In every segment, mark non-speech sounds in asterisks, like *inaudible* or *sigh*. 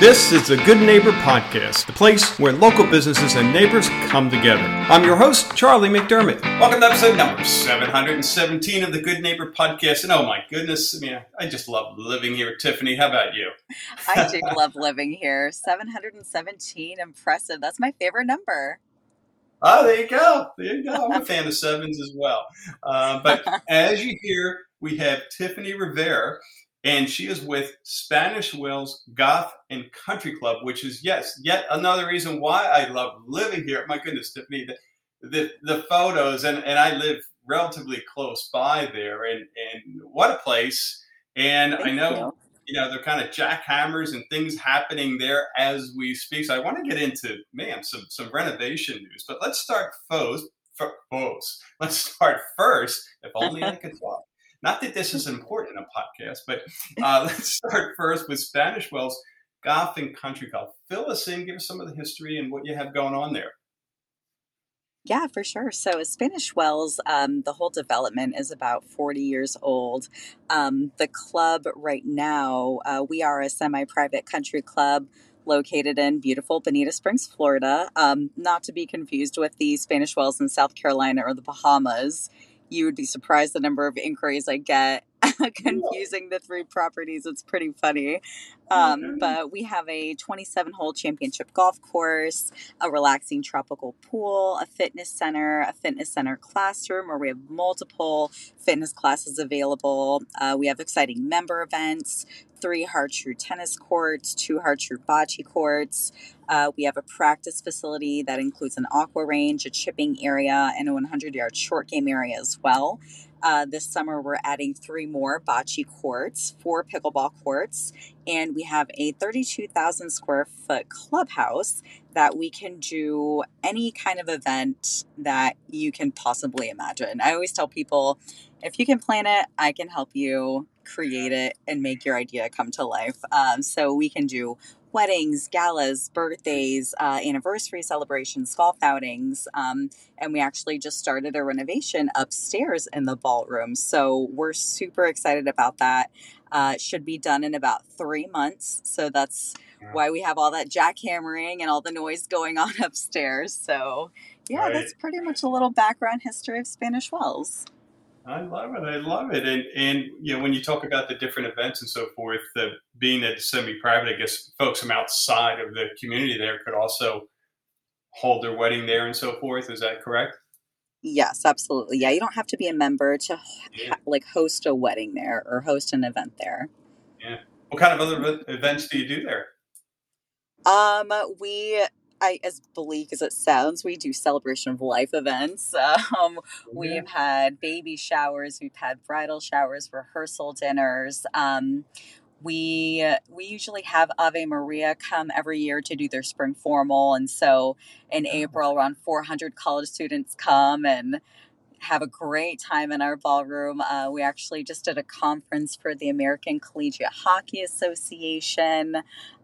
This is the Good Neighbor Podcast, the place where local businesses and neighbors come together. I'm your host, Charlie McDermott. Welcome to episode number 717 of the Good Neighbor Podcast. And oh my goodness, I mean, I just love living here. Tiffany, how about you? I do *laughs* love living here. 717, impressive. That's my favorite number. Oh, there you go. There you go. I'm a fan of sevens as well. Uh, but *laughs* as you hear, we have Tiffany Rivera and she is with Spanish Wells Golf and Country Club, which is yes, yet another reason why I love living here. My goodness, Tiffany, the the, the photos, and, and I live relatively close by there, and and what a place! And Thank I know. You. you know, they're kind of jackhammers and things happening there as we speak. So I want to get into, man, some some renovation news. But let's start first. First, let's start first. If only I could talk. Not that this is important in a podcast, but uh, *laughs* let's start first with Spanish Wells Golf and Country Club. Fill us in, give us some of the history and what you have going on there. Yeah, for sure. So, Spanish Wells, um, the whole development is about 40 years old. Um, the club right now, uh, we are a semi private country club located in beautiful Bonita Springs, Florida, um, not to be confused with the Spanish Wells in South Carolina or the Bahamas you would be surprised the number of inquiries I get *laughs* confusing the three properties. It's pretty funny. Um, mm-hmm. but we have a 27 hole championship golf course, a relaxing tropical pool, a fitness center, a fitness center classroom where we have multiple fitness classes available. Uh, we have exciting member events, three Har-Tru tennis courts, two Har-Tru bocce courts. Uh, we have a practice facility that includes an aqua range, a chipping area, and a 100 yard short game area as well. Uh, this summer, we're adding three more bocce courts, four pickleball courts, and we have a 32,000 square foot clubhouse that we can do any kind of event that you can possibly imagine. I always tell people if you can plan it, I can help you create it and make your idea come to life. Um, so we can do weddings, galas, birthdays, uh, anniversary celebrations, golf outings. Um, and we actually just started a renovation upstairs in the ballroom. So we're super excited about that. Uh, should be done in about three months. So that's why we have all that jackhammering and all the noise going *laughs* on upstairs. So, yeah, right. that's pretty much a little background history of Spanish Wells. I love it. I love it. And and you know when you talk about the different events and so forth, the being that semi-private, I guess folks from outside of the community there could also hold their wedding there and so forth. Is that correct? Yes, absolutely. Yeah, you don't have to be a member to yeah. like host a wedding there or host an event there. Yeah. What kind of other events do you do there? Um, we I, as bleak as it sounds, we do celebration of life events. *laughs* Um, we've had baby showers, we've had bridal showers, rehearsal dinners. Um, we we usually have Ave Maria come every year to do their spring formal, and so in oh. April, around 400 college students come and have a great time in our ballroom. Uh, we actually just did a conference for the American Collegiate Hockey Association.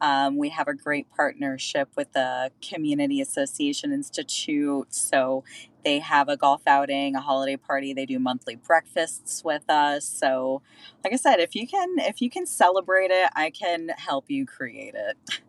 Um, we have a great partnership with the Community Association Institute. So they have a golf outing, a holiday party. They do monthly breakfasts with us. So, like I said, if you can, if you can celebrate it, I can help you create it.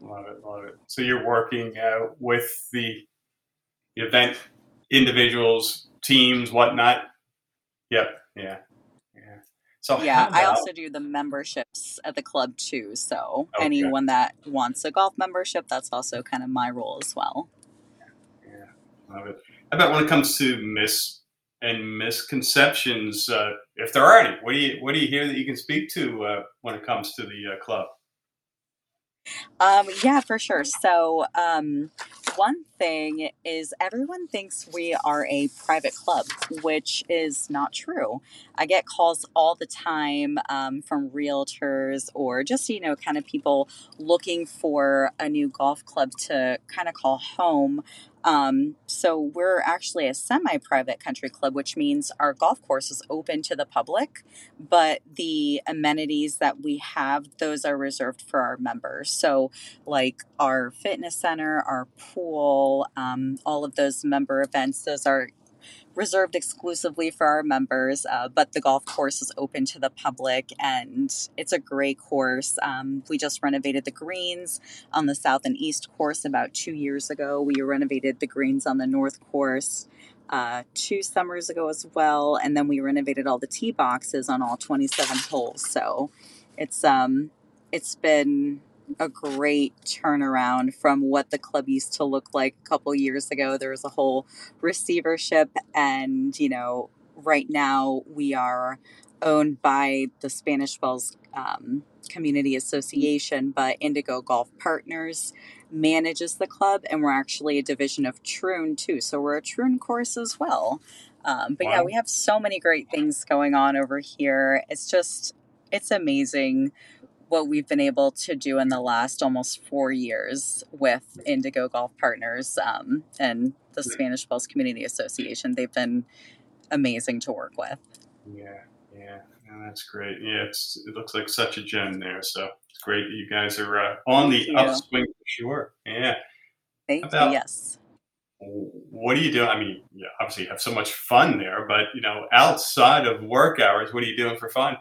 Love it, love it. So you're working uh, with the event individuals teams, whatnot. Yep. Yeah. Yeah. So yeah, I also do the memberships at the club too. So okay. anyone that wants a golf membership, that's also kind of my role as well. Yeah, love it. How about when it comes to miss and misconceptions, uh, if there are any, what do you what do you hear that you can speak to uh, when it comes to the uh, club? Um, yeah, for sure. So, um, one thing is everyone thinks we are a private club, which is not true. I get calls all the time um, from realtors or just, you know, kind of people looking for a new golf club to kind of call home. Um, so we're actually a semi-private country club, which means our golf course is open to the public, but the amenities that we have, those are reserved for our members. So like our fitness center, our pool, um, all of those member events, those are reserved exclusively for our members, uh, but the golf course is open to the public and it's a great course. Um, we just renovated the greens on the south and east course about two years ago. We renovated the greens on the north course. Uh, two summers ago as well, and then we renovated all the tee boxes on all 27 holes. So it's um, it's been a great turnaround from what the club used to look like a couple years ago. There was a whole receivership, and you know, right now we are owned by the Spanish Wells um, Community Association, but Indigo Golf Partners manages the club, and we're actually a division of Troon too. So we're a Troon course as well. Um, but wow. yeah, we have so many great things going on over here. It's just, it's amazing what we've been able to do in the last almost four years with Indigo Golf Partners um, and the Spanish Wells Community Association. They've been amazing to work with. Yeah, yeah, that's great. Yeah, it's, it looks like such a gem there. So it's great that you guys are uh, on Thank the you. upswing for sure. Yeah. Thank About, you. Yes. What are you doing? I mean, yeah, obviously you have so much fun there, but you know, outside of work hours, what are you doing for fun?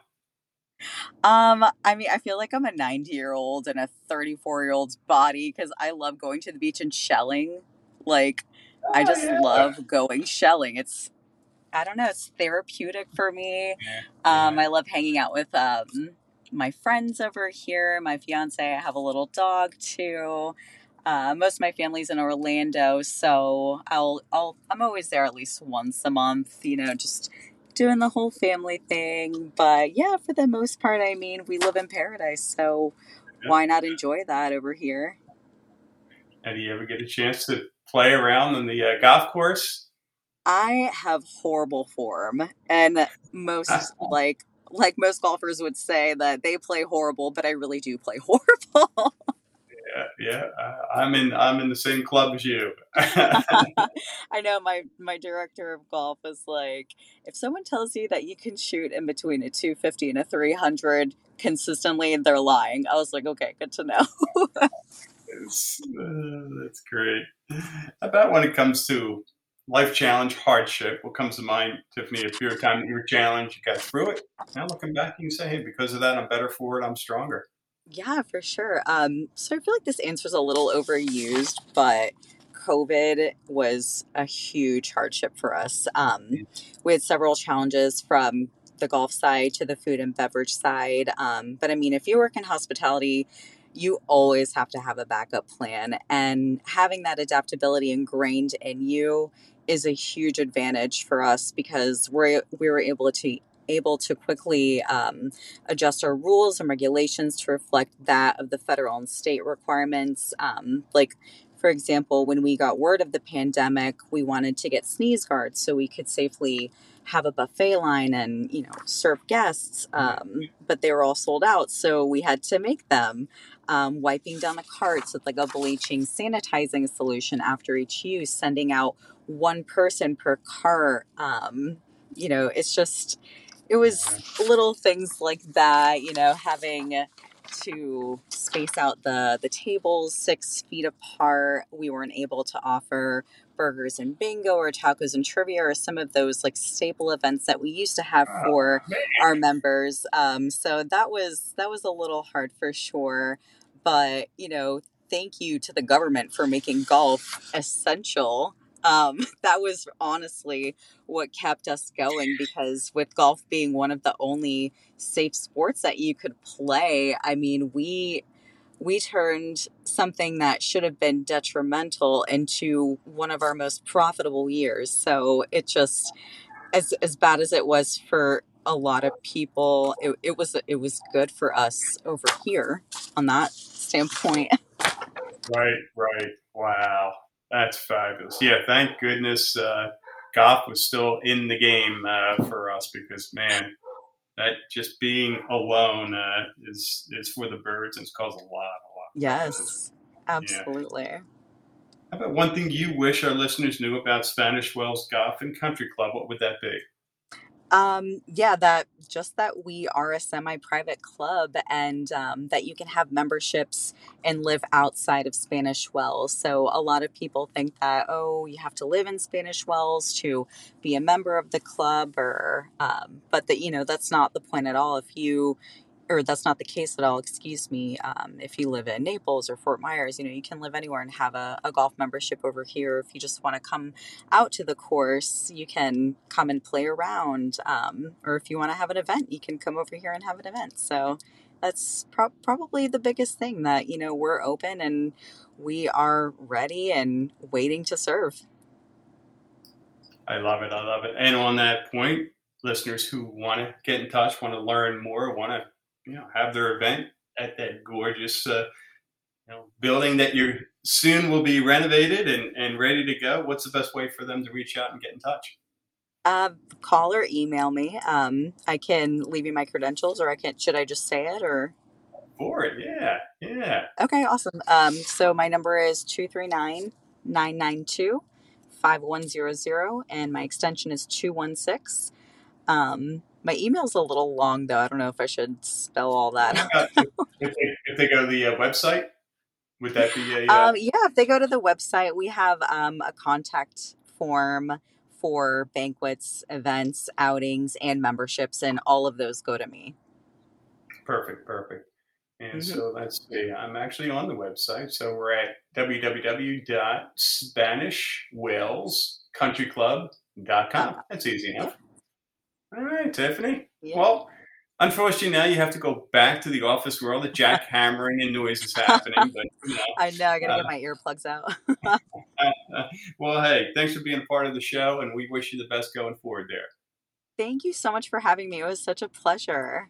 Um, I mean, I feel like I'm a 90 year old in a 34 year old's body because I love going to the beach and shelling. Like, oh, I just yeah. love going shelling. It's, I don't know, it's therapeutic for me. Yeah. Um, I love hanging out with um, my friends over here, my fiance. I have a little dog too. Uh, most of my family's in Orlando, so I'll, I'll, I'm always there at least once a month. You know, just doing the whole family thing. But yeah, for the most part, I mean, we live in paradise, so yeah. why not enjoy that over here? And do you ever get a chance to play around in the uh, golf course? I have horrible form, and most *laughs* like like most golfers would say that they play horrible, but I really do play *laughs* horrible yeah, I'm in. I'm in the same club as you. *laughs* *laughs* I know my my director of golf is like, if someone tells you that you can shoot in between a 250 and a 300 consistently, they're lying. I was like, okay, good to know. *laughs* uh, that's great. About when it comes to life challenge, hardship, what comes to mind, Tiffany? If you're a time that you were challenged, you got through it. Now looking back, you can say, hey, because of that, I'm better for it. I'm stronger. Yeah, for sure. Um, so I feel like this answer is a little overused, but COVID was a huge hardship for us. Um, we had several challenges from the golf side to the food and beverage side. Um, but I mean, if you work in hospitality, you always have to have a backup plan. And having that adaptability ingrained in you is a huge advantage for us because we're, we were able to able to quickly um, adjust our rules and regulations to reflect that of the federal and state requirements. Um, like, for example, when we got word of the pandemic, we wanted to get sneeze guards so we could safely have a buffet line and you know serve guests um, but they were all sold out so we had to make them um, wiping down the carts with like a bleaching sanitizing solution after each use sending out one person per cart um, you know it's just it was little things like that, you know, having to space out the the tables six feet apart. We weren't able to offer burgers and bingo or tacos and trivia or some of those like staple events that we used to have oh, for our members. Um, so that was that was a little hard for sure. But you know, thank you to the government for making golf essential um, *laughs* that was honestly what kept us going because with golf being one of the only safe sports that you could play, I mean, we we turned something that should have been detrimental into one of our most profitable years. So it just as as bad as it was for a lot of people, it, it was it was good for us over here on that standpoint. Right, right. Wow. That's fabulous. Yeah, thank goodness uh, Goff was still in the game uh, for us because man, that just being alone uh, is is for the birds and it's caused a lot, a lot. Yes, absolutely. Yeah. How about one thing you wish our listeners knew about Spanish Wells Golf and Country Club? What would that be? Um, yeah, that just that we are a semi-private club and um, that you can have memberships and live outside of Spanish Wells. So a lot of people think that oh, you have to live in Spanish Wells to be a member of the club, or um, but that you know that's not the point at all. If you or that's not the case at all, excuse me. Um, if you live in Naples or Fort Myers, you know, you can live anywhere and have a, a golf membership over here. If you just want to come out to the course, you can come and play around. Um, or if you want to have an event, you can come over here and have an event. So that's pro- probably the biggest thing that, you know, we're open and we are ready and waiting to serve. I love it. I love it. And on that point, listeners who want to get in touch, want to learn more, want to you know have their event at that gorgeous uh, you know building that you soon will be renovated and, and ready to go. What's the best way for them to reach out and get in touch? Uh, call or email me. Um, i can leave you my credentials or i can should i just say it or? For it yeah yeah. Okay awesome. Um, so my number is 239 992 5100 and my extension is 216 um, my email's a little long though. I don't know if I should spell all that. if, they, if, they, go to the uh, website, would that be a? Uh... Um, yeah, if they go to the website, we have um, a contact form for banquets, events, outings, and memberships, and all of those go to me. Perfect, perfect. And mm-hmm. so let's see, I'm actually on the website. So we're at www.spanishwellscountryclub.com. That's easy enough. All right, Tiffany. Yeah. Well, unfortunately, now you have to go back to the office where all the jackhammering and noise is happening. But you know, *laughs* I know I gotta uh, get my earplugs out. *laughs* *laughs* well, hey, thanks for being a part of the show, and we wish you the best going forward there. Thank you so much for having me. It was such a pleasure.